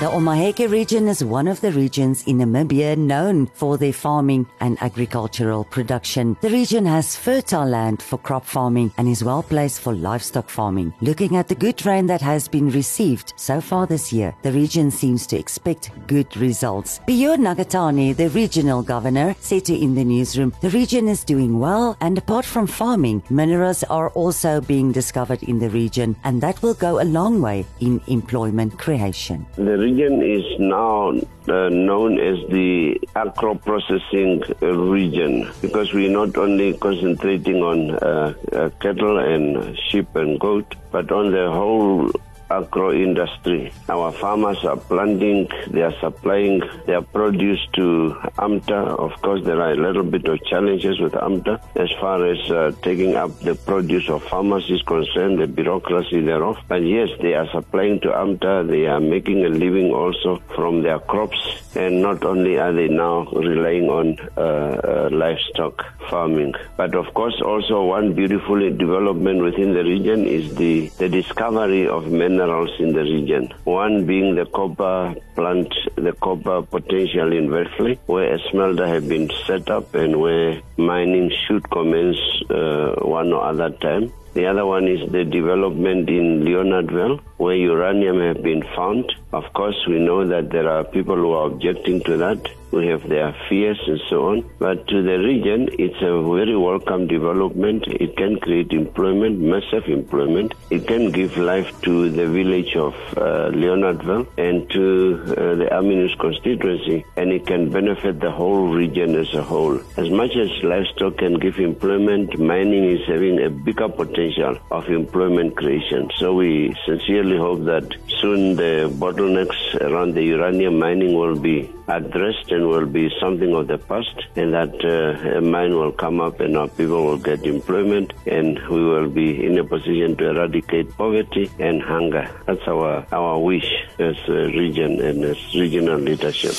The Omaheke region is one of the regions in Namibia known for their farming and agricultural production. The region has fertile land for crop farming and is well placed for livestock farming. Looking at the good rain that has been received so far this year, the region seems to expect good results. Pijoo Nganate, the regional governor, said to in the newsroom, the region is doing well and apart from farming, minerals are also being discovered in the region and that will go a long way in employment creation. Region is now uh, known as the agro processing region because we're not only concentrating on uh, uh, cattle and sheep and goat, but on the whole agro industry. Our farmers are planting, they are supplying their produce to AMTA. Of course, there are a little bit of challenges with AMTA as far as uh, taking up the produce of farmers is concerned, the bureaucracy thereof. But yes, they are supplying to AMTA, they are making a living also from their crops, and not only are they now relying on uh, uh, livestock farming. But of course, also one beautiful development within the region is the, the discovery of minerals in the region. One being the copper plant, the copper potential in Verfley, where a smelter has been set up and where mining should commence uh, one or other time. The other one is the development in Leonardville, where uranium have been found. Of course, we know that there are people who are objecting to that. We have their fears and so on. But to the region, it's a very welcome development. It can create employment, massive employment. It can give life to the village of uh, Leonardville and to uh, the Aminuis constituency, and it can benefit the whole region as a whole. As much as livestock can give employment, mining is having a bigger potential of employment creation. So we sincerely hope that soon the bottlenecks around the uranium mining will be addressed and will be something of the past and that uh, a mine will come up and our people will get employment and we will be in a position to eradicate poverty and hunger. That's our, our wish as a region and as regional leadership.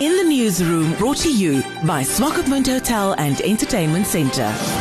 In the newsroom, brought to you by Swakopmund Hotel and Entertainment Centre.